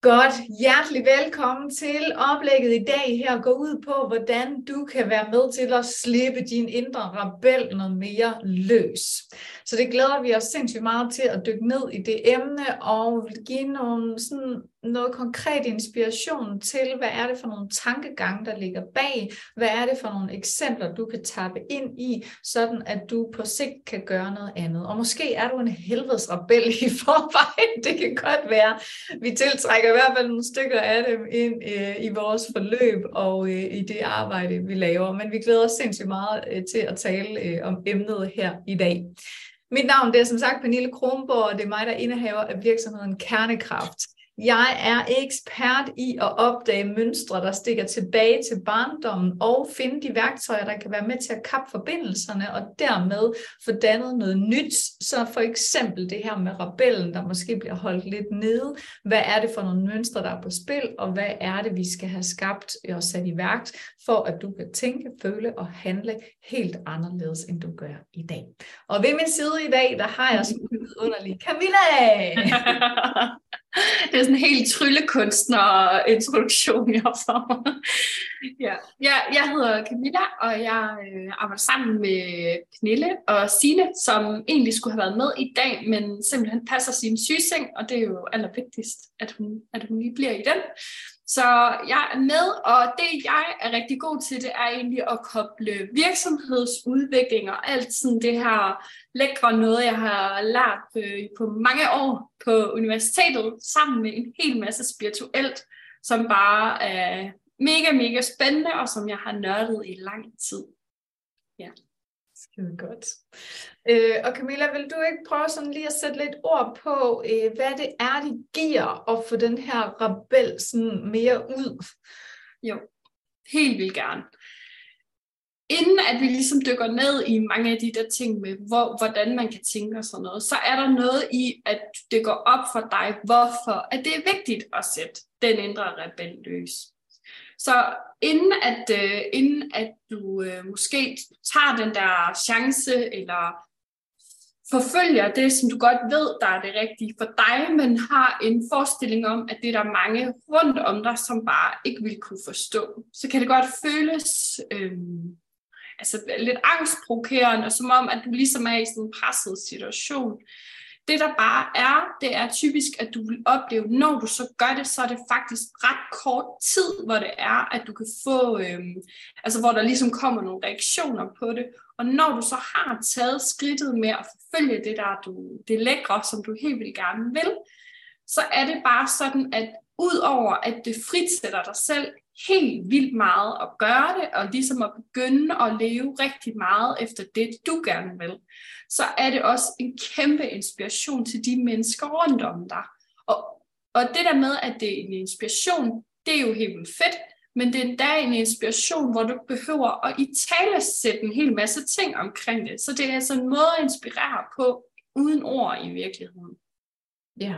Godt, hjertelig velkommen til oplægget i dag her går ud på, hvordan du kan være med til at slippe din indre rebel noget mere løs. Så det glæder vi os sindssygt meget til at dykke ned i det emne og give nogle, sådan, noget konkret inspiration til, hvad er det for nogle tankegange, der ligger bag, hvad er det for nogle eksempler, du kan tappe ind i, sådan at du på sigt kan gøre noget andet. Og måske er du en helvedes rebel i forvejen, det kan godt være. Vi tiltrækker i hvert fald nogle stykker af dem ind øh, i vores forløb og øh, i det arbejde, vi laver. Men vi glæder os sindssygt meget øh, til at tale øh, om emnet her i dag. Mit navn det er som sagt Pernille Kronborg, og det er mig, der indehaver af virksomheden Kernekraft. Jeg er ekspert i at opdage mønstre, der stikker tilbage til barndommen, og finde de værktøjer, der kan være med til at kappe forbindelserne, og dermed få dannet noget nyt. Så for eksempel det her med rebellen, der måske bliver holdt lidt nede. Hvad er det for nogle mønstre, der er på spil, og hvad er det, vi skal have skabt og sat i værk, for at du kan tænke, føle og handle helt anderledes, end du gør i dag. Og ved min side i dag, der har jeg sådan en underlig Camilla! det er sådan en helt tryllekunstner-introduktion, jeg får. ja. ja, jeg hedder Camilla, og jeg øh, arbejder sammen med Pernille og Sine, som egentlig skulle have været med i dag, men simpelthen passer sin sygeseng, og det er jo allervigtigst, at hun, at hun lige bliver i den. Så jeg er med, og det jeg er rigtig god til, det er egentlig at koble virksomhedsudvikling og alt sådan det her lækre noget, jeg har lært på, på mange år på universitetet, sammen med en hel masse spirituelt, som bare er mega, mega spændende, og som jeg har nørdet i lang tid. Ja. Skide godt. Øh, og Camilla, vil du ikke prøve sådan lige at sætte lidt ord på, øh, hvad det er, de giver at få den her rebel sådan mere ud? Jo, helt vildt gerne. Inden at vi ligesom dykker ned i mange af de der ting med, hvor, hvordan man kan tænke og sådan noget, så er der noget i, at det går op for dig, hvorfor at det er vigtigt at sætte den indre rebel løs. Så inden at, øh, inden at du øh, måske tager den der chance, eller forfølger det, som du godt ved, der er det rigtige for dig, men har en forestilling om, at det er der mange rundt om dig, som bare ikke vil kunne forstå, så kan det godt føles øh, altså lidt angstprovokerende, og som om, at du ligesom er i sådan en presset situation. Det der bare er, det er typisk, at du vil opleve, når du så gør det, så er det faktisk ret kort tid, hvor det er, at du kan få, øhm, altså hvor der ligesom kommer nogle reaktioner på det. Og når du så har taget skridtet med at forfølge det der, du, det lækre, som du helt vildt gerne vil, så er det bare sådan, at udover at det fritsætter dig selv helt vildt meget at gøre det, og ligesom at begynde at leve rigtig meget efter det, du gerne vil, så er det også en kæmpe inspiration til de mennesker rundt om dig. Og, og det der med, at det er en inspiration, det er jo helt vildt fedt, men det er endda en inspiration, hvor du behøver at i tale sætte en hel masse ting omkring det. Så det er altså en måde at inspirere på, uden ord i virkeligheden. Ja,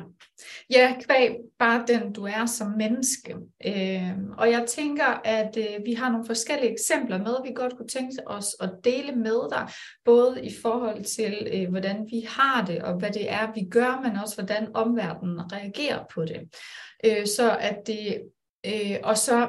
ja kvæg bare den, du er som menneske. Øh, og jeg tænker, at øh, vi har nogle forskellige eksempler med, vi godt kunne tænke os at dele med dig, både i forhold til, øh, hvordan vi har det, og hvad det er, vi gør, men også hvordan omverdenen reagerer på det. Øh, så at det, øh, og så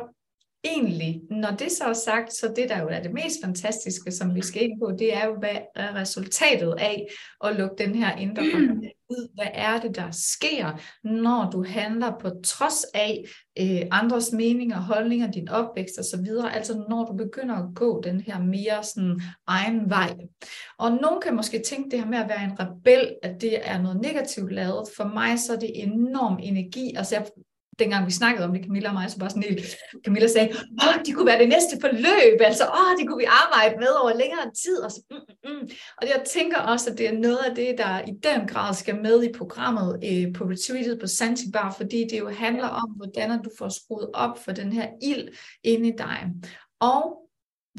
egentlig, når det så er sagt, så det der jo er det mest fantastiske, som vi skal ind på, det er jo, hvad er resultatet af at lukke den her indre mm ud? Hvad er det, der sker, når du handler på trods af øh, andres meninger, holdninger, din opvækst osv., altså når du begynder at gå den her mere sådan egen vej. Og nogen kan måske tænke det her med at være en rebel, at det er noget negativt lavet. For mig så er det enorm energi, altså jeg dengang vi snakkede om det, Camilla og mig, så bare sådan helt, Camilla sagde, åh, de kunne være det næste forløb, altså, åh, det kunne vi arbejde med over længere tid, og så, mm, mm, mm. Og jeg tænker også, at det er noget af det, der i den grad skal med i programmet øh, på retreatet på Zanzibar, fordi det jo handler om, hvordan du får skruet op for den her ild inde i dig. Og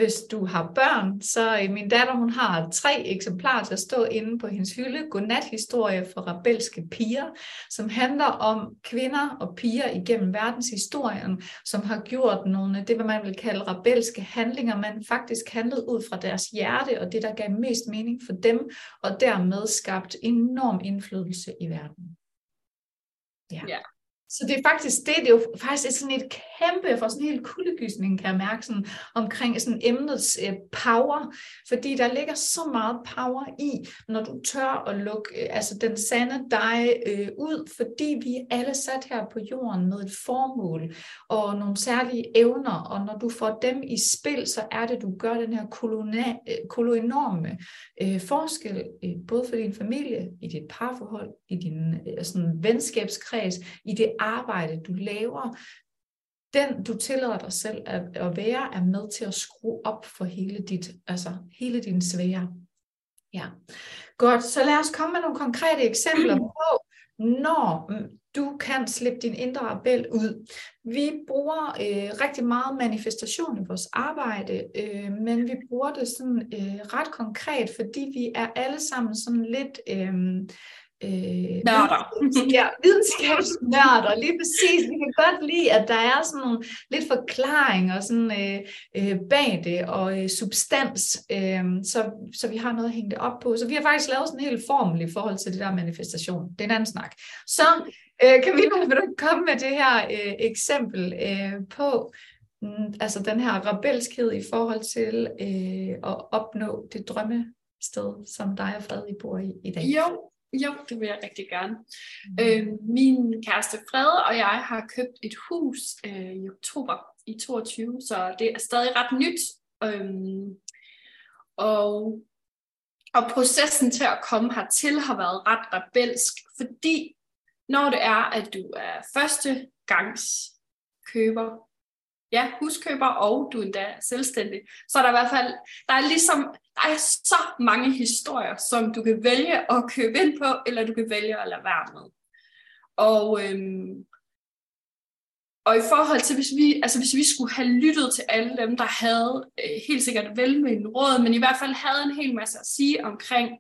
hvis du har børn, så øh, min datter hun har tre eksemplarer til at stå inde på hendes hylde. Godnathistorie for rebelske piger, som handler om kvinder og piger igennem verdenshistorien, som har gjort nogle, det hvad man vil kalde rebelske handlinger, men faktisk handlet ud fra deres hjerte og det, der gav mest mening for dem, og dermed skabt enorm indflydelse i verden. Ja. ja. Så det er faktisk det, det er jo faktisk sådan et kæmpe, for sådan en hel kuldegysning, kan jeg mærke, sådan, omkring sådan emnets øh, power, fordi der ligger så meget power i, når du tør at lukke øh, altså den sande dig øh, ud, fordi vi er alle sat her på jorden med et formål og nogle særlige evner, og når du får dem i spil, så er det, du gør den her øh, koloenorme øh, forskel, øh, både for din familie, i dit parforhold, i din øh, sådan venskabskreds, i det arbejde, du laver, den du tillader dig selv at, at være, er med til at skrue op for hele dit, altså hele din svære. Ja, godt. Så lad os komme med nogle konkrete eksempler på, når du kan slippe din indre rebel ud. Vi bruger øh, rigtig meget manifestation i vores arbejde, øh, men vi bruger det sådan øh, ret konkret, fordi vi er alle sammen sådan lidt øh, øh, nørder. ja, videnskabsnørder, lige præcis. Vi kan godt lide, at der er sådan nogle lidt forklaringer sådan, øh, øh, bag det, og øh, substans, øh, så, så vi har noget at hænge det op på. Så vi har faktisk lavet sådan en hel formel i forhold til det der manifestation. Det er en anden snak. Så øh, kan vi nu komme med det her øh, eksempel øh, på, mm, altså den her rebelskhed i forhold til øh, at opnå det drømmested, som dig og Frederik bor i i dag? Jo, jo, det vil jeg rigtig gerne. Mm. Øh, min kæreste Fred og jeg har købt et hus øh, i oktober i 22, så det er stadig ret nyt. Øh, og, og processen til at komme hertil har været ret rebelsk, fordi når det er, at du er første gangs køber, ja, huskøber, og du endda er selvstændig, så er der i hvert fald, der er ligesom der er så mange historier, som du kan vælge at købe ind på, eller du kan vælge at lade være med. Og, øhm, og i forhold til, hvis vi, altså hvis vi skulle have lyttet til alle dem, der havde øh, helt sikkert velmenende råd, men i hvert fald havde en hel masse at sige omkring,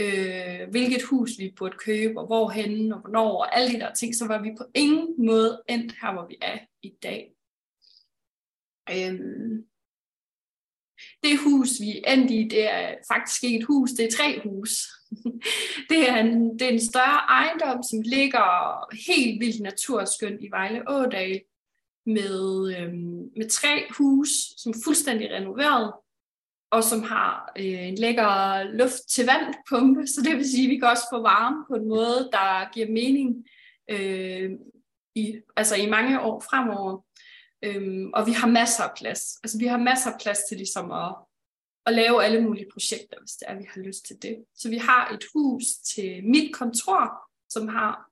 øh, hvilket hus vi burde købe, og hvorhen og hvornår, og alle de der ting, så var vi på ingen måde endt her, hvor vi er i dag. Øhm, det hus, vi endte i, det er faktisk ikke et hus, det er tre hus. det, er en, det er en større ejendom, som ligger helt vildt naturskønt i Vejle Ådal, med, øhm, med tre hus, som er fuldstændig renoveret, og som har øh, en lækker luft til vandpumpe, så det vil sige, at vi kan også få varme på en måde, der giver mening øh, i, altså i mange år fremover. Øhm, og vi har masser af plads. Altså vi har masser af plads til ligesom at, at lave alle mulige projekter, hvis det er, vi har lyst til det. Så vi har et hus til mit kontor, som har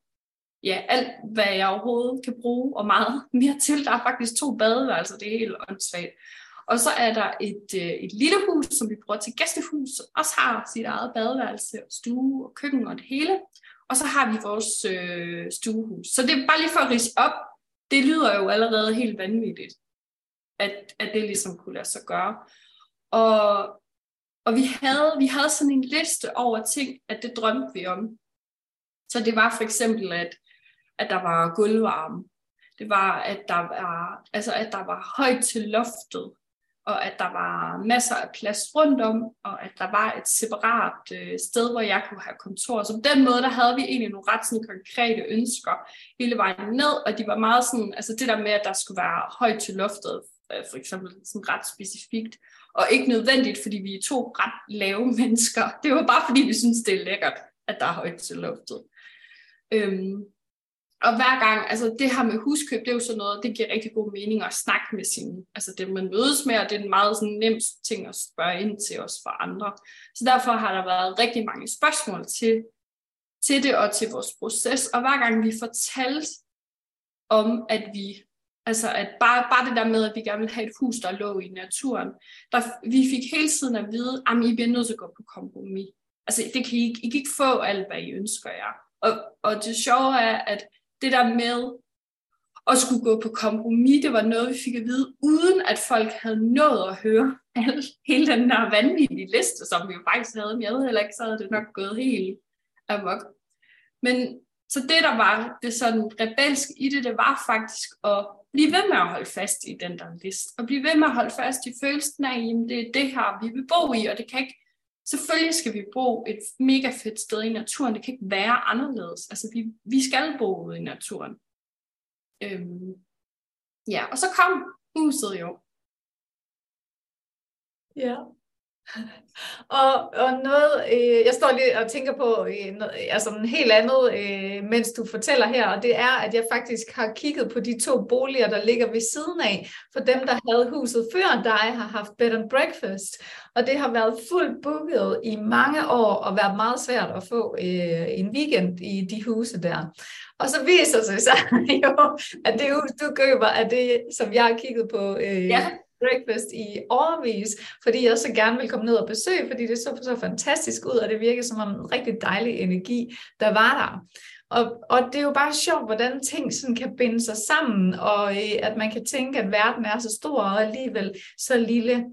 ja, alt, hvad jeg overhovedet kan bruge, og meget mere til. Der er faktisk to badeværelser, det er helt åndssvagt. Og så er der et, øh, et lille hus, som vi bruger til gæstehus, som også har sit eget badeværelse, og stue og køkken og det hele. Og så har vi vores øh, stuehus. Så det er bare lige for at rise op, det lyder jo allerede helt vanvittigt, at, at det ligesom kunne lade sig gøre. Og, og vi, havde, vi havde sådan en liste over ting, at det drømte vi om. Så det var for eksempel, at, at der var gulvvarme. Det var, at der var, altså, at der var højt til loftet og at der var masser af plads rundt om, og at der var et separat øh, sted, hvor jeg kunne have kontor. Så på den måde, der havde vi egentlig nogle ret sådan, konkrete ønsker hele vejen ned, og de var meget sådan, altså det der med, at der skulle være højt til loftet, øh, for eksempel sådan ret specifikt, og ikke nødvendigt, fordi vi er to ret lave mennesker. Det var bare fordi, vi synes, det er lækkert, at der er højt til loftet. Øhm, og hver gang, altså det her med huskøb, det er jo sådan noget, det giver rigtig god mening at snakke med sine, altså det man mødes med, og det er en meget sådan nem ting at spørge ind til os for andre. Så derfor har der været rigtig mange spørgsmål til, til det og til vores proces, og hver gang vi fortalte om, at vi, altså at bare, bare det der med, at vi gerne vil have et hus, der lå i naturen, der, vi fik hele tiden at vide, at I bliver nødt til at gå på kompromis. Altså det kan I, I kan ikke få alt, hvad I ønsker jer. Og, og det sjove er, at det der med at skulle gå på kompromis, det var noget, vi fik at vide, uden at folk havde nået at høre alle, hele den der vanvittige liste, som vi jo faktisk havde. Men jeg ved heller ikke, så havde det nok gået helt amok. Men så det, der var det sådan rebelsk i det, det var faktisk at blive ved med at holde fast i den der liste, og blive ved med at holde fast i følelsen af, at det er det her, vi vil bo i, og det kan ikke Selvfølgelig skal vi bo et mega fedt sted i naturen. Det kan ikke være anderledes. Altså, vi, vi skal bo ude i naturen. Øhm, ja, og så kom huset jo. Ja. Og, og noget, øh, jeg står lige og tænker på øh, noget, altså en helt andet, øh, mens du fortæller her, og det er, at jeg faktisk har kigget på de to boliger, der ligger ved siden af, for dem, der havde huset før dig, har haft bed and breakfast, og det har været fuldt booket i mange år, og været meget svært at få øh, en weekend i de huse der. Og så viser det sig jo, at det hus, du køber, er det, som jeg har kigget på øh, ja breakfast i overvis, fordi jeg så gerne vil komme ned og besøge, fordi det så så fantastisk ud, og det virker som en rigtig dejlig energi, der var der. Og, og det er jo bare sjovt, hvordan ting sådan kan binde sig sammen, og øh, at man kan tænke, at verden er så stor og alligevel så lille.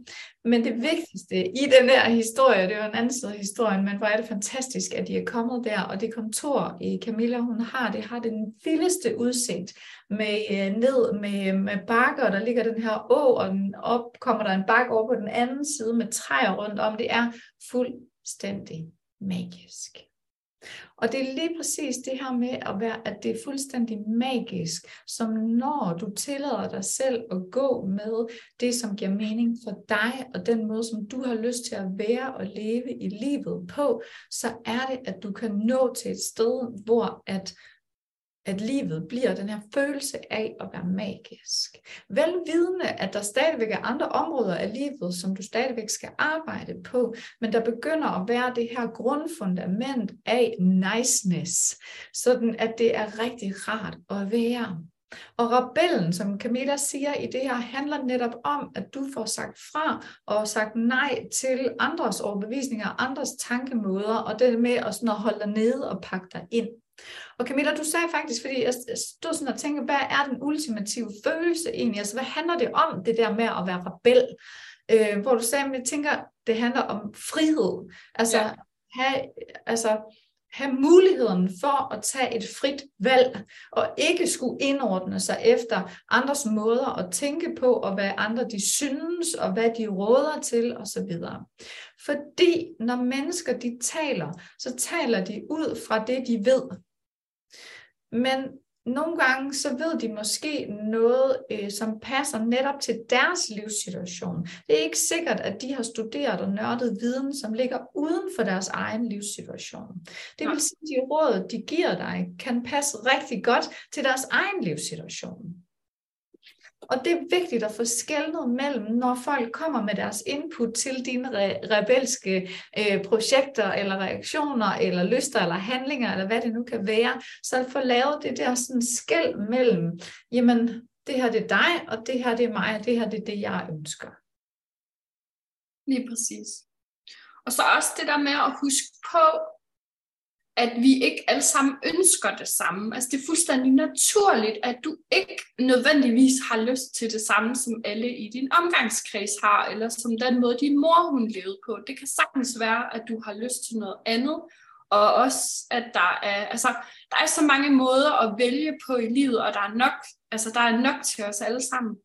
Men det vigtigste i den her historie, det er en anden side af historien, men hvor er det fantastisk, at de er kommet der, og det kontor i Camilla, hun har, det har den vildeste udsigt med øh, ned med, med bakker, der ligger den her å, og den op kommer der en bakke over på den anden side med træer rundt om. Det er fuldstændig magisk. Og det er lige præcis det her med at være, at det er fuldstændig magisk, som når du tillader dig selv at gå med det, som giver mening for dig, og den måde, som du har lyst til at være og leve i livet på, så er det, at du kan nå til et sted, hvor at at livet bliver den her følelse af at være magisk. Velvidende, at der stadigvæk er andre områder af livet, som du stadigvæk skal arbejde på, men der begynder at være det her grundfundament af niceness, sådan at det er rigtig rart at være. Og rebellen, som Camilla siger i det her, handler netop om, at du får sagt fra og sagt nej til andres overbevisninger, andres tankemåder, og det med at, sådan at holde dig nede og pakke dig ind. Og Camilla, du sagde faktisk, fordi jeg stod sådan og tænkte, hvad er den ultimative følelse egentlig? Altså, hvad handler det om, det der med at være rebel? Øh, hvor du sagde, at jeg tænker, det handler om frihed. Altså, ja. have, altså, have muligheden for at tage et frit valg, og ikke skulle indordne sig efter andres måder at tænke på, og hvad andre de synes, og hvad de råder til, osv. Fordi når mennesker de taler, så taler de ud fra det, de ved. Men nogle gange så ved de måske noget, øh, som passer netop til deres livssituation. Det er ikke sikkert, at de har studeret og nørdet viden, som ligger uden for deres egen livssituation. Det vil sige, at de råd, de giver dig, kan passe rigtig godt til deres egen livssituation. Og det er vigtigt at få skældnet mellem, når folk kommer med deres input til dine re- rebelske øh, projekter, eller reaktioner, eller lyster, eller handlinger, eller hvad det nu kan være, så at få lavet det der sådan skæld mellem, jamen, det her det er dig, og det her det er mig, og det her det er det, jeg ønsker. Lige præcis. Og så også det der med at huske på, at vi ikke alle sammen ønsker det samme. Altså det er fuldstændig naturligt, at du ikke nødvendigvis har lyst til det samme, som alle i din omgangskreds har, eller som den måde, din mor hun levede på. Det kan sagtens være, at du har lyst til noget andet, og også, at der er, altså, der er så mange måder at vælge på i livet, og der er nok, altså, der er nok til os alle sammen.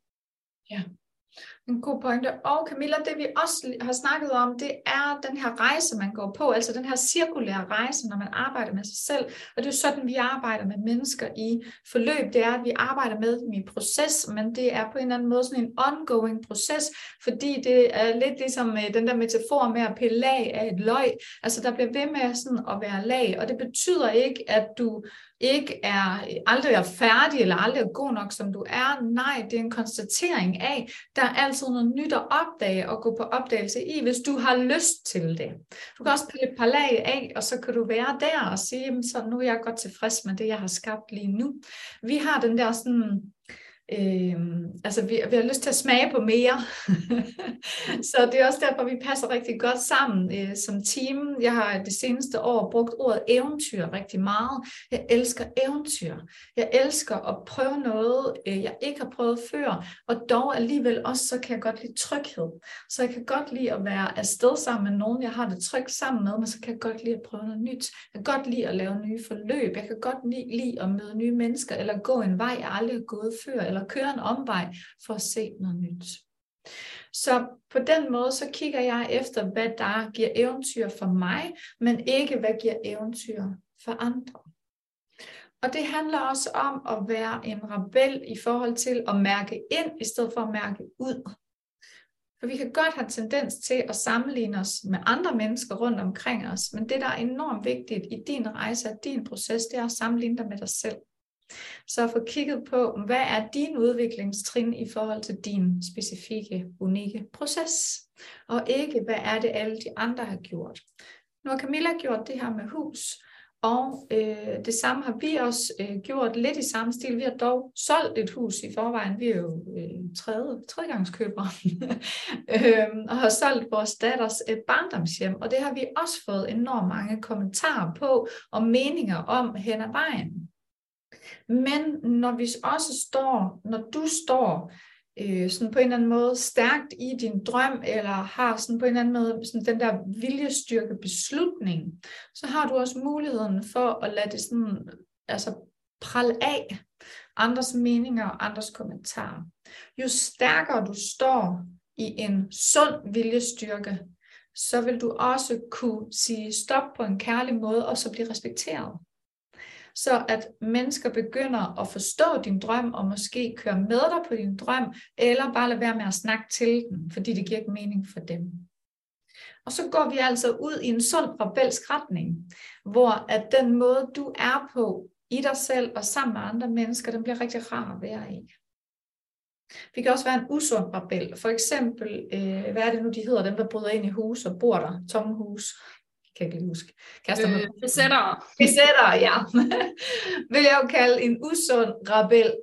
Ja. En god pointe. Og Camilla, det vi også har snakket om, det er den her rejse, man går på, altså den her cirkulære rejse, når man arbejder med sig selv. Og det er jo sådan, vi arbejder med mennesker i forløb. Det er, at vi arbejder med dem i proces, men det er på en eller anden måde sådan en ongoing proces, fordi det er lidt ligesom øh, den der metafor med at pille lag af et løg. Altså der bliver ved med sådan at være lag, og det betyder ikke, at du ikke er aldrig er færdig eller aldrig er god nok, som du er. Nej, det er en konstatering af, der er altid noget nyt at opdage og gå på opdagelse i, hvis du har lyst til det. Du kan også pille et par lag af, og så kan du være der og sige, så nu er jeg godt tilfreds med det, jeg har skabt lige nu. Vi har den der sådan Øh, altså vi, vi har lyst til at smage på mere. så det er også derfor, vi passer rigtig godt sammen øh, som team. Jeg har det seneste år brugt ordet eventyr rigtig meget. Jeg elsker eventyr. Jeg elsker at prøve noget, øh, jeg ikke har prøvet før, og dog alligevel også, så kan jeg godt lide tryghed. Så jeg kan godt lide at være afsted sammen med nogen, jeg har det trygt sammen med, men så kan jeg godt lide at prøve noget nyt. Jeg kan godt lide at lave nye forløb. Jeg kan godt lide at møde nye mennesker, eller gå en vej, jeg aldrig har gået før, eller eller køre en omvej for at se noget nyt. Så på den måde, så kigger jeg efter, hvad der giver eventyr for mig, men ikke hvad giver eventyr for andre. Og det handler også om at være en rebel i forhold til at mærke ind, i stedet for at mærke ud. For vi kan godt have tendens til at sammenligne os med andre mennesker rundt omkring os, men det, der er enormt vigtigt i din rejse og din proces, det er at sammenligne dig med dig selv. Så at få kigget på, hvad er din udviklingstrin i forhold til din specifikke, unikke proces, og ikke, hvad er det alle de andre har gjort. Nu har Camilla gjort det her med hus, og øh, det samme har vi også øh, gjort lidt i samme stil. Vi har dog solgt et hus i forvejen. Vi er jo øh, tredje, tredjegangskøbere øh, og har solgt vores datters øh, barndomshjem. Og det har vi også fået enormt mange kommentarer på og meninger om hen ad vejen. Men når vi også står, når du står øh, sådan på en eller anden måde stærkt i din drøm, eller har sådan på en eller anden måde sådan den der viljestyrke beslutning, så har du også muligheden for at lade det sådan, altså prale af andres meninger og andres kommentarer. Jo stærkere du står i en sund viljestyrke, så vil du også kunne sige stop på en kærlig måde, og så blive respekteret så at mennesker begynder at forstå din drøm, og måske køre med dig på din drøm, eller bare lade være med at snakke til den, fordi det giver ikke mening for dem. Og så går vi altså ud i en sund rebelsk retning, hvor at den måde, du er på i dig selv og sammen med andre mennesker, den bliver rigtig rar at være i. Vi kan også være en usund rebel. For eksempel, øh, hvad er det nu, de hedder, dem der bryder ind i hus og bor der, tomme hus kan jeg ikke huske. Kaster øh, besættere. Besættere, ja. vil jeg jo kalde en usund rebel,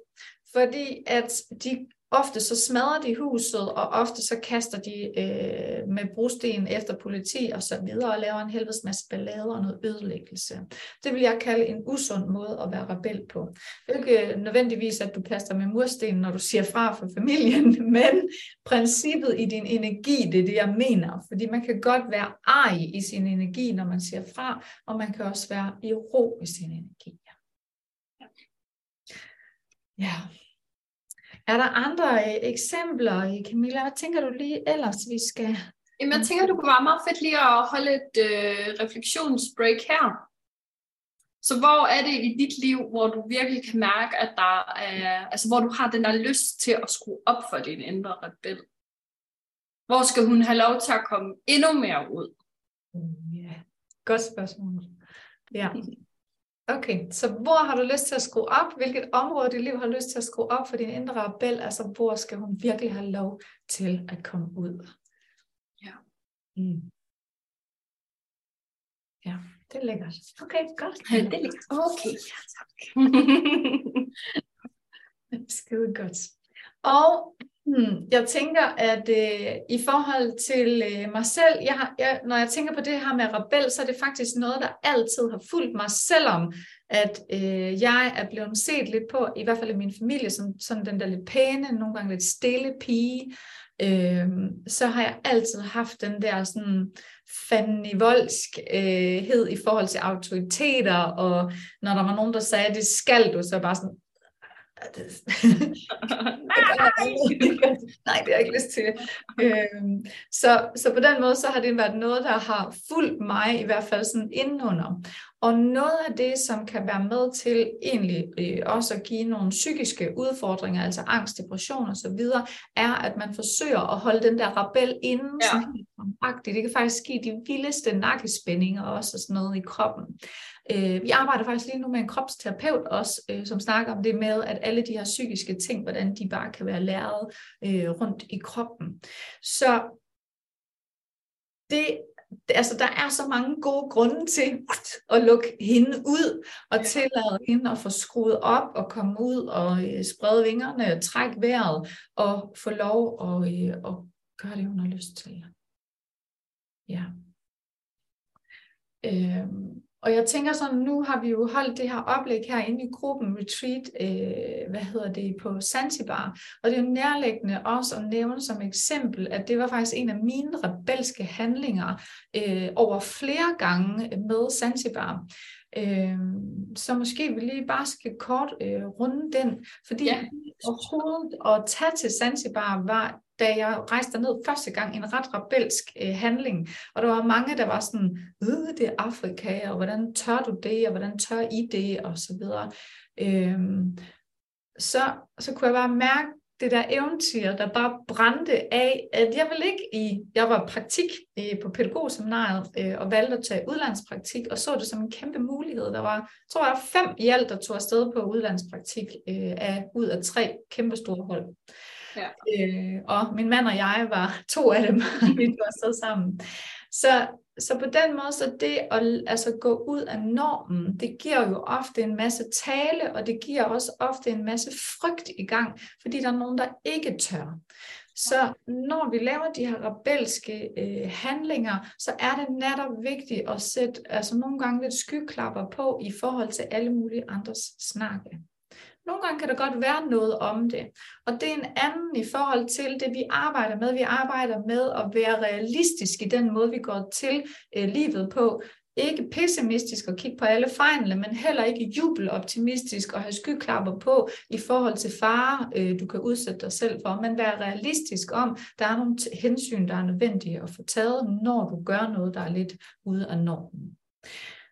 fordi at de Ofte så smadrer de huset, og ofte så kaster de øh, med brosten efter politi og så videre, og laver en helvedes masse ballade og noget ødelæggelse. Det vil jeg kalde en usund måde at være rebel på. Det er ikke øh, nødvendigvis, at du kaster med mursten, når du siger fra for familien, men princippet i din energi, det er det, jeg mener. Fordi man kan godt være arg i sin energi, når man siger fra, og man kan også være i ro i sin energi. Ja. Er der andre øh, eksempler, Camilla? Hvad tænker du lige ellers, vi skal... Jamen, jeg tænker, du kunne være meget fedt lige at holde et øh, refleksionsbreak her. Så hvor er det i dit liv, hvor du virkelig kan mærke, at der er, altså hvor du har den der lyst til at skrue op for din indre rebel? Hvor skal hun have lov til at komme endnu mere ud? Ja, yeah. godt spørgsmål. Ja. Okay, så hvor har du lyst til at skrue op? Hvilket område i dit liv har lyst til at skrue op for din indre rebel? Altså, hvor skal hun virkelig have lov til at komme ud? Ja. Mm. Ja, det er lækkert. Okay, godt. Ja, det er lækkert. Okay, ja, tak. Skide godt. Og Hmm, jeg tænker, at øh, i forhold til øh, mig selv, jeg har, jeg, når jeg tænker på det her med rebel, så er det faktisk noget, der altid har fulgt mig, selvom at øh, jeg er blevet set lidt på, i hvert fald i min familie, som sådan den der lidt pæne, nogle gange lidt stille pige, øh, så har jeg altid haft den der sådan fandenivoldskhed øh, i forhold til autoriteter, og når der var nogen, der sagde, det skal du, så bare sådan, Nej, det har jeg ikke lyst til. Øhm, så, så på den måde, så har det været noget, der har fulgt mig, i hvert fald sådan indenunder. Og noget af det, som kan være med til egentlig øh, også at give nogle psykiske udfordringer, altså angst, depression og så videre, er, at man forsøger at holde den der rebel inden, ja. sådan Det kan faktisk give de vildeste nakkespændinger også og sådan noget i kroppen. Øh, vi arbejder faktisk lige nu med en kropsterapeut også, øh, som snakker om det med, at alle de her psykiske ting, hvordan de bare kan være læret øh, rundt i kroppen. Så det altså, der er så mange gode grunde til at lukke hende ud og ja. tillade hende at få skruet op og komme ud og øh, sprede vingerne, trække vejret og få lov at, øh, at gøre det, hun har lyst til. Ja. Øhm, og jeg tænker sådan, nu har vi jo holdt det her oplæg her inde i gruppen Retreat, øh, hvad hedder det, på Zanzibar. Og det er jo nærliggende også at nævne som eksempel, at det var faktisk en af mine rebelske handlinger øh, over flere gange med Zanzibar. Øh, så måske vi lige bare skal kort øh, runde den, fordi ja. overhovedet at tage til Zanzibar var, da jeg rejste ned første gang, en ret rebelsk øh, handling, og der var mange, der var sådan, øh, det er Afrika, og hvordan tør du det, og hvordan tør I det, og så videre. Øh, så, så kunne jeg bare mærke, det der eventyr, der bare brændte af, at jeg vil ikke i, jeg var praktik øh, på pædagogseminaret øh, og valgte at tage udlandspraktik, og så det som en kæmpe mulighed. Der var, tror jeg, fem i alt, der tog afsted på udlandspraktik øh, af, ud af tre kæmpe store hold. Ja. Øh, og min mand og jeg var to af dem, vi tog afsted sammen. Så så på den måde, så det at altså, gå ud af normen, det giver jo ofte en masse tale, og det giver også ofte en masse frygt i gang, fordi der er nogen, der ikke tør. Så når vi laver de her rebelske øh, handlinger, så er det netop vigtigt at sætte altså nogle gange lidt skyklapper på i forhold til alle mulige andres snakke. Nogle gange kan der godt være noget om det. Og det er en anden i forhold til det, vi arbejder med. Vi arbejder med at være realistisk i den måde, vi går til øh, livet på. Ikke pessimistisk og kigge på alle fejlene, men heller ikke jubeloptimistisk og have skyklapper på i forhold til fare, øh, du kan udsætte dig selv for, men være realistisk om, der er nogle hensyn, der er nødvendige at få taget, når du gør noget, der er lidt ude af normen.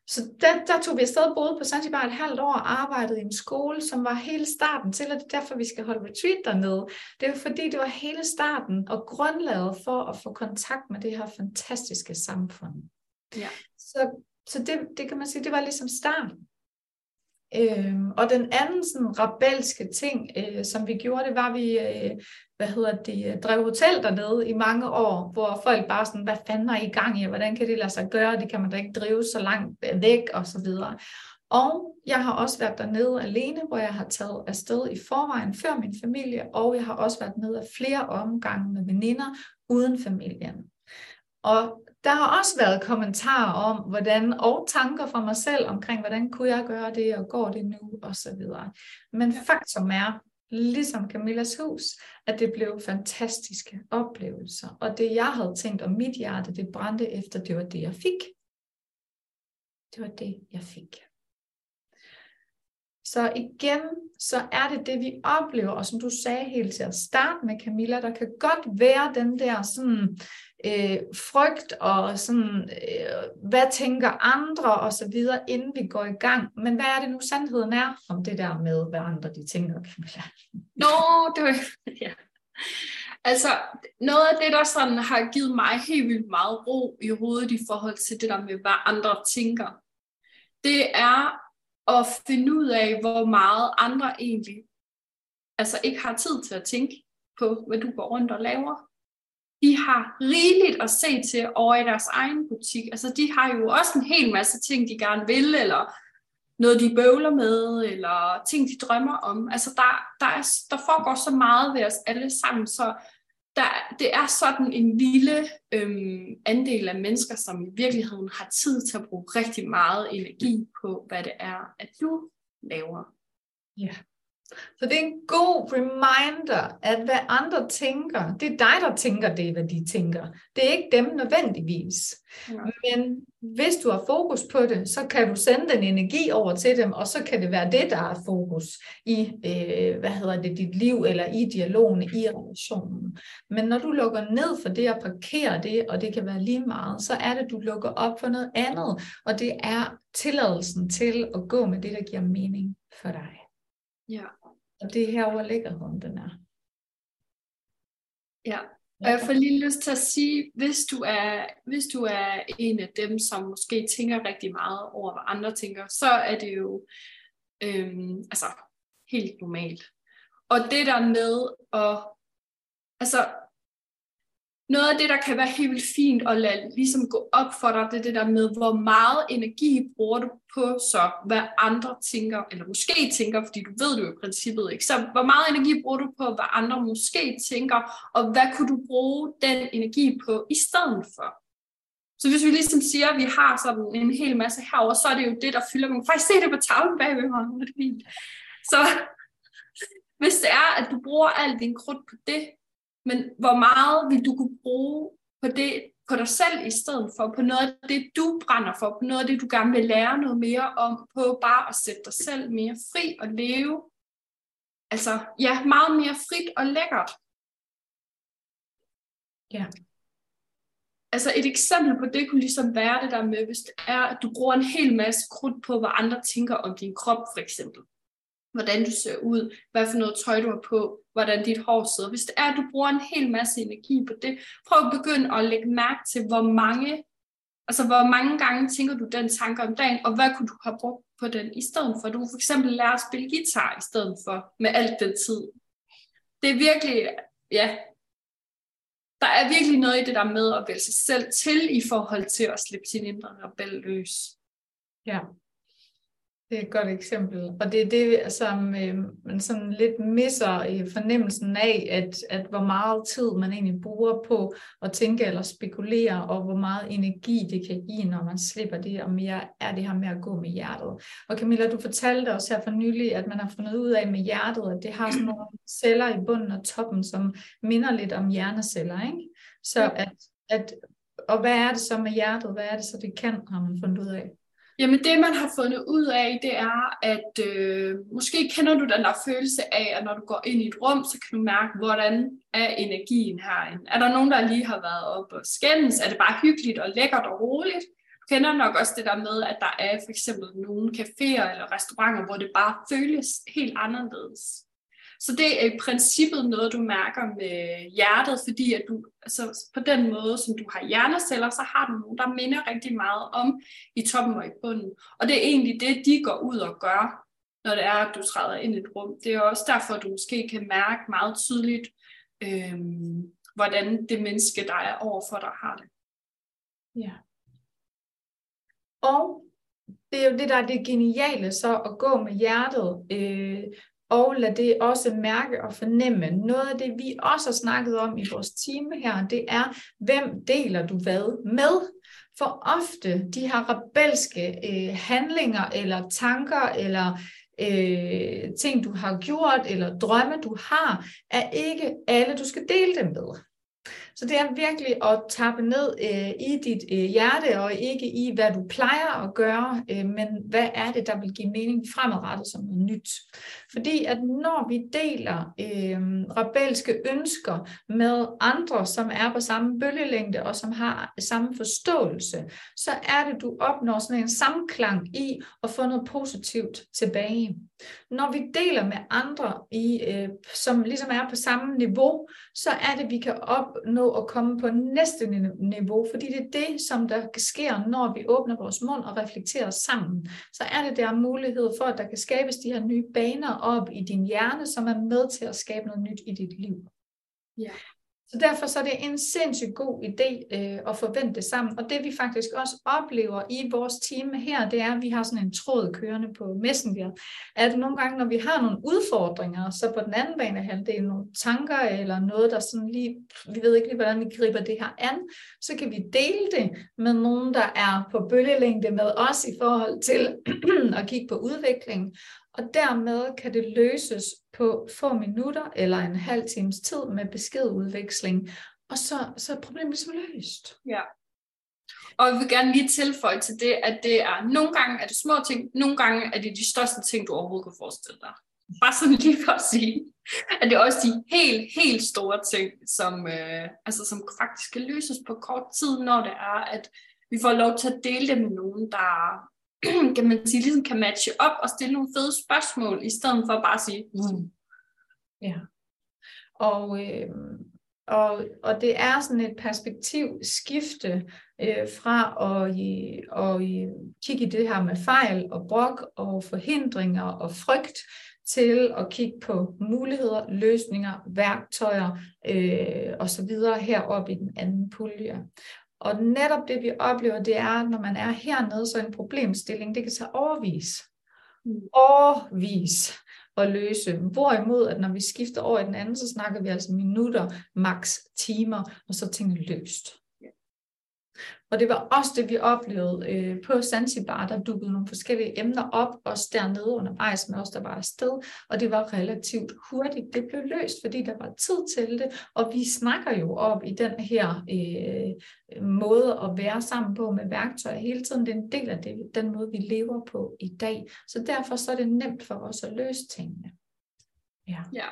Så der, der tog vi afsted, boede på Zanzibar et halvt år og arbejdede i en skole, som var hele starten til, og det er derfor, vi skal holde retreat dernede. Det var fordi, det var hele starten og grundlaget for at få kontakt med det her fantastiske samfund. Ja. Så, så det, det kan man sige, det var ligesom starten. Øhm, og den anden sådan rebelske ting, øh, som vi gjorde, det var, vi øh, hvad hedder det, øh, drev hotel dernede i mange år, hvor folk bare sådan, hvad fanden er I gang i, hvordan kan det lade sig gøre, det kan man da ikke drive så langt væk, og så videre. Og jeg har også været dernede alene, hvor jeg har taget afsted i forvejen før min familie, og jeg har også været nede af flere omgange med veninder uden familien. Og der har også været kommentarer om, hvordan, og tanker fra mig selv omkring, hvordan kunne jeg gøre det, og går det nu, og så videre. Men faktum er, ligesom Camillas hus, at det blev fantastiske oplevelser. Og det, jeg havde tænkt om mit hjerte, det brændte efter, det var det, jeg fik. Det var det, jeg fik. Så igen, så er det det, vi oplever, og som du sagde helt til at starte med, Camilla, der kan godt være den der sådan, øh, frygt og sådan, øh, hvad tænker andre og så videre, inden vi går i gang. Men hvad er det nu sandheden er om det der med, hvad andre de tænker, Camilla? Nå, det var... Ja. Altså, noget af det, der sådan har givet mig helt vildt meget ro i hovedet i forhold til det der med, hvad andre tænker, det er at finde ud af, hvor meget andre egentlig altså ikke har tid til at tænke på, hvad du går rundt og laver. De har rigeligt at se til over i deres egen butik. Altså, de har jo også en hel masse ting, de gerne vil, eller noget, de bøvler med, eller ting, de drømmer om. Altså, der, der, er, der foregår så meget ved os alle sammen, så der, det er sådan en lille øhm, andel af mennesker, som i virkeligheden har tid til at bruge rigtig meget energi på, hvad det er, at du laver. Ja. Så det er en god reminder, at hvad andre tænker, det er dig, der tænker det, hvad de tænker. Det er ikke dem nødvendigvis. Ja. Men hvis du har fokus på det, så kan du sende den energi over til dem, og så kan det være det, der er fokus i, øh, hvad hedder det, dit liv, eller i dialogen, i relationen. Men når du lukker ned for det og parkerer det, og det kan være lige meget, så er det, du lukker op for noget andet, og det er tilladelsen til at gå med det, der giver mening for dig. Ja. Og det er her, hvor lækkerheden den er. Ja, og jeg får lige lyst til at sige, hvis du er, hvis du er en af dem, som måske tænker rigtig meget over, hvad andre tænker, så er det jo øhm, altså, helt normalt. Og det der med at, altså noget af det, der kan være helt vildt fint at lade ligesom gå op for dig, det er det der med, hvor meget energi bruger du på så, hvad andre tænker, eller måske tænker, fordi du ved det jo i princippet ikke. Så hvor meget energi bruger du på, hvad andre måske tænker, og hvad kunne du bruge den energi på i stedet for? Så hvis vi ligesom siger, at vi har sådan en hel masse herover, så er det jo det, der fylder. mig. faktisk se det på tavlen bagved mig. Det er fint. Så hvis det er, at du bruger al din krudt på det, men hvor meget vil du kunne bruge på det, på dig selv i stedet for, på noget af det, du brænder for, på noget af det, du gerne vil lære noget mere om, på bare at sætte dig selv mere fri og leve. Altså, ja, meget mere frit og lækkert. Ja. Altså et eksempel på det kunne ligesom være det der med, hvis det er, at du bruger en hel masse krudt på, hvad andre tænker om din krop, for eksempel. Hvordan du ser ud, hvad for noget tøj du har på, hvordan dit hår sidder. Hvis det er, at du bruger en hel masse energi på det, prøv at begynde at lægge mærke til, hvor mange, altså hvor mange gange tænker du den tanke om dagen, og hvad kunne du have brugt på den i stedet for. Du kunne for eksempel lære at spille guitar i stedet for, med alt den tid. Det er virkelig, ja, der er virkelig noget i det der med at vælge sig selv til i forhold til at slippe sin indre rebel løs. Ja, det er et godt eksempel. Og det er det, som øh, man sådan lidt misser i fornemmelsen af, at, at hvor meget tid man egentlig bruger på at tænke eller spekulere, og hvor meget energi det kan give, når man slipper det, og mere er det her med at gå med hjertet. Og Camilla, du fortalte os her for nylig, at man har fundet ud af med hjertet, at det har sådan nogle celler i bunden og toppen, som minder lidt om hjerneceller, ikke? Så at, at, og hvad er det så med hjertet? Hvad er det så, det kan, har man fundet ud af? Jamen det, man har fundet ud af, det er, at øh, måske kender du den der følelse af, at når du går ind i et rum, så kan du mærke, hvordan er energien herinde. Er der nogen, der lige har været op og skændes? Er det bare hyggeligt og lækkert og roligt? Du kender nok også det der med, at der er for eksempel nogle caféer eller restauranter, hvor det bare føles helt anderledes. Så det er i princippet noget, du mærker med hjertet, fordi at du, altså på den måde, som du har hjerneceller, så har du nogle, der minder rigtig meget om i toppen og i bunden. Og det er egentlig det, de går ud og gør, når det er, at du træder ind i et rum. Det er også derfor, du måske kan mærke meget tydeligt, øhm, hvordan det menneske, der er overfor dig, har det. Ja. Og det er jo det, der er det geniale så at gå med hjertet. Øh, og lad det også mærke og fornemme. Noget af det, vi også har snakket om i vores time her, det er, hvem deler du hvad med? For ofte de her rebelske øh, handlinger eller tanker eller øh, ting, du har gjort eller drømme, du har, er ikke alle, du skal dele dem med. Så det er virkelig at tappe ned øh, i dit øh, hjerte, og ikke i, hvad du plejer at gøre, øh, men hvad er det, der vil give mening fremadrettet som noget nyt. Fordi at når vi deler øh, rebelske ønsker med andre, som er på samme bølgelængde, og som har samme forståelse, så er det, du opnår sådan en samklang i at få noget positivt tilbage. Når vi deler med andre, i, øh, som ligesom er på samme niveau, så er det, vi kan opnå at komme på næste niveau, fordi det er det, som der sker, når vi åbner vores mund og reflekterer sammen. Så er det der mulighed for, at der kan skabes de her nye baner op i din hjerne, som er med til at skabe noget nyt i dit liv. Ja. Så derfor så er det en sindssygt god idé øh, at forvente det sammen. Og det vi faktisk også oplever i vores team her, det er, at vi har sådan en tråd kørende på Messenger, at nogle gange, når vi har nogle udfordringer, så på den anden bane halvdel nogle tanker eller noget, der sådan lige, vi ved ikke lige, hvordan vi griber det her an, så kan vi dele det med nogen, der er på bølgelængde med os i forhold til at kigge på udvikling. Og dermed kan det løses på få minutter eller en halv times tid med beskedudveksling, og så, så er problemet ligesom løst. Ja. Og jeg vil gerne lige tilføje til det, at det er nogle gange er det små ting, nogle gange er det de største ting, du overhovedet kan forestille dig. Bare sådan lige for at sige, at det er også de helt, helt store ting, som, øh, altså, som faktisk kan løses på kort tid, når det er, at vi får lov til at dele det med nogen, der kan man sige, ligesom kan matche op og stille nogle fede spørgsmål, i stedet for bare at sige, mm. Ja. Og, øh, og, og det er sådan et perspektivskifte øh, fra at, øh, at, i, kigge i det her med fejl og brok og forhindringer og frygt, til at kigge på muligheder, løsninger, værktøjer øh, osv. heroppe i den anden pulje. Og netop det, vi oplever, det er, når man er hernede, så en problemstilling, det kan tage overvis. Mm. Overvis at løse. Hvorimod, at når vi skifter over i den anden, så snakker vi altså minutter, maks timer, og så tingene løst. Og det var også det, vi oplevede øh, på Zanzibar. Der dukkede nogle forskellige emner op, også dernede undervejs med os, der var afsted. Og det var relativt hurtigt. Det blev løst, fordi der var tid til det. Og vi snakker jo op i den her øh, måde at være sammen på med værktøjer hele tiden. Det er en del af det, den måde, vi lever på i dag. Så derfor så er det nemt for os at løse tingene. Ja. ja.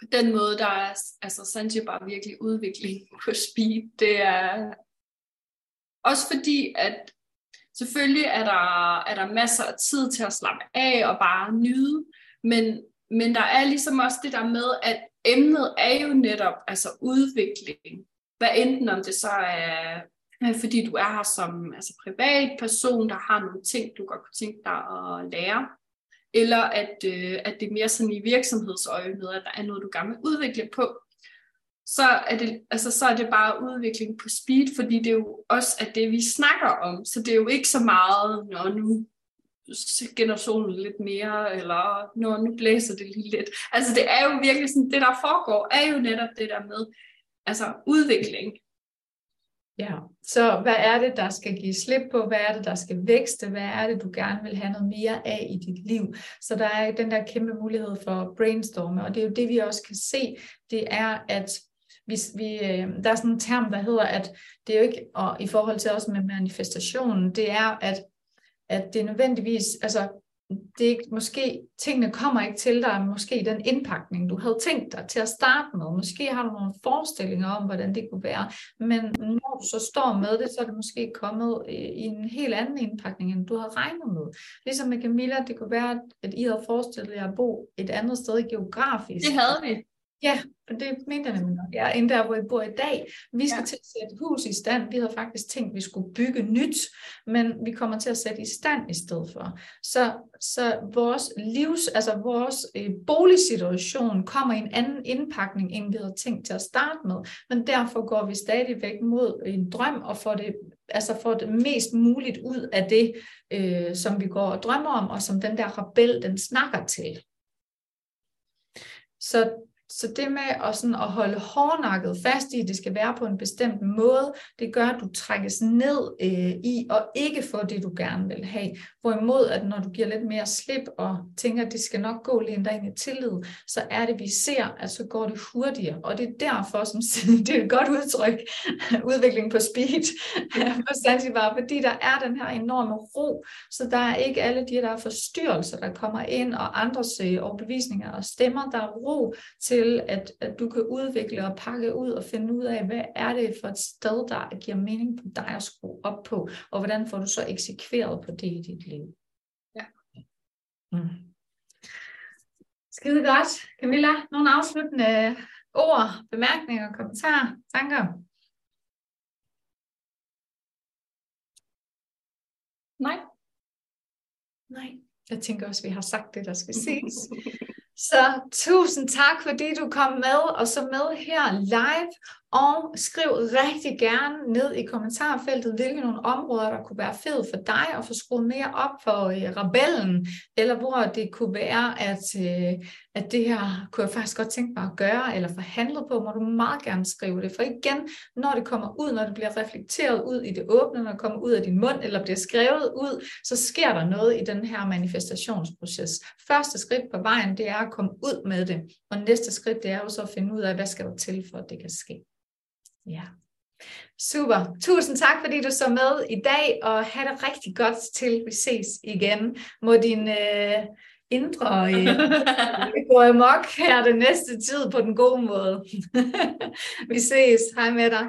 På den måde, der er altså Zanzibar virkelig udvikling på speed. Det er også fordi, at selvfølgelig er der, er der masser af tid til at slappe af og bare nyde, men, men der er ligesom også det der med, at emnet er jo netop altså udvikling. Hvad enten om det så er, fordi du er her som altså privatperson, der har nogle ting, du godt kunne tænke dig at lære, eller at, øh, at det er mere sådan i virksomhedsøje med, at der er noget, du gerne vil udvikle på så er, det, altså, så er det bare udvikling på speed, fordi det er jo også at det, vi snakker om. Så det er jo ikke så meget, når nu skinner solen lidt mere, eller når nu blæser det lige lidt. Altså det er jo virkelig sådan, det der foregår, er jo netop det der med, altså udvikling. Ja, så hvad er det, der skal give slip på? Hvad er det, der skal vækste? Hvad er det, du gerne vil have noget mere af i dit liv? Så der er den der kæmpe mulighed for brainstorme, og det er jo det, vi også kan se, det er, at vi, vi, øh, der er sådan en term, der hedder, at det er jo ikke, og i forhold til også med manifestationen, det er, at, at det er nødvendigvis, altså det er ikke, måske, tingene kommer ikke til dig, måske den indpakning, du havde tænkt dig til at starte med. Måske har du nogle forestillinger om, hvordan det kunne være, men når du så står med det, så er det måske kommet øh, i en helt anden indpakning, end du havde regnet med. Ligesom med Camilla, det kunne være, at I havde forestillet jer at bo et andet sted geografisk. Det havde vi. Ja, det mente jeg nemlig nok. Ja, end der, hvor I bor i dag. Vi skal ja. til at sætte hus i stand. Vi havde faktisk tænkt, at vi skulle bygge nyt, men vi kommer til at sætte i stand i stedet for. Så, så vores livs, altså vores øh, boligsituation kommer i en anden indpakning, end vi havde tænkt til at starte med. Men derfor går vi stadigvæk mod en drøm og får det altså får det mest muligt ud af det, øh, som vi går og drømmer om, og som den der rebel, den snakker til. Så så det med at, sådan at holde hårdnakket fast i, at det skal være på en bestemt måde, det gør, at du trækkes ned øh, i og ikke få det, du gerne vil have. Hvorimod, at når du giver lidt mere slip og tænker, at det skal nok gå lige ind i tillid, så er det, vi ser, at så går det hurtigere. Og det er derfor, som det er et godt udtryk, udvikling på speed på Zanzibar, fordi der er den her enorme ro, så der er ikke alle de der forstyrrelser, der kommer ind, og andres øh, overbevisninger og stemmer, der er ro til til, at, at du kan udvikle og pakke ud og finde ud af, hvad er det for et sted, der giver mening på dig at skrue op på, og hvordan får du så eksekveret på det i dit liv. Ja. Mm. Skide godt. Camilla, nogle afsluttende ord, bemærkninger, kommentarer, tanker? Nej. Nej. Jeg tænker også, at vi har sagt det, der skal ses. Så tusind tak, fordi du kom med, og så med her live. Og skriv rigtig gerne ned i kommentarfeltet, hvilke nogle områder, der kunne være fede for dig at få skruet mere op for øh, rebellen, eller hvor det kunne være, at, øh, at det her kunne jeg faktisk godt tænke mig at gøre, eller forhandle på, må du meget gerne skrive det. For igen, når det kommer ud, når det bliver reflekteret ud i det åbne, når det kommer ud af din mund, eller bliver skrevet ud, så sker der noget i den her manifestationsproces. Første skridt på vejen, det er at komme ud med det, og næste skridt, det er jo så at finde ud af, hvad skal der til, for at det kan ske. Ja. Super. Tusind tak, fordi du så med i dag, og have det rigtig godt til vi ses igen. Må din øh, indre øh, gå amok her den næste tid på den gode måde. vi ses. Hej med dig.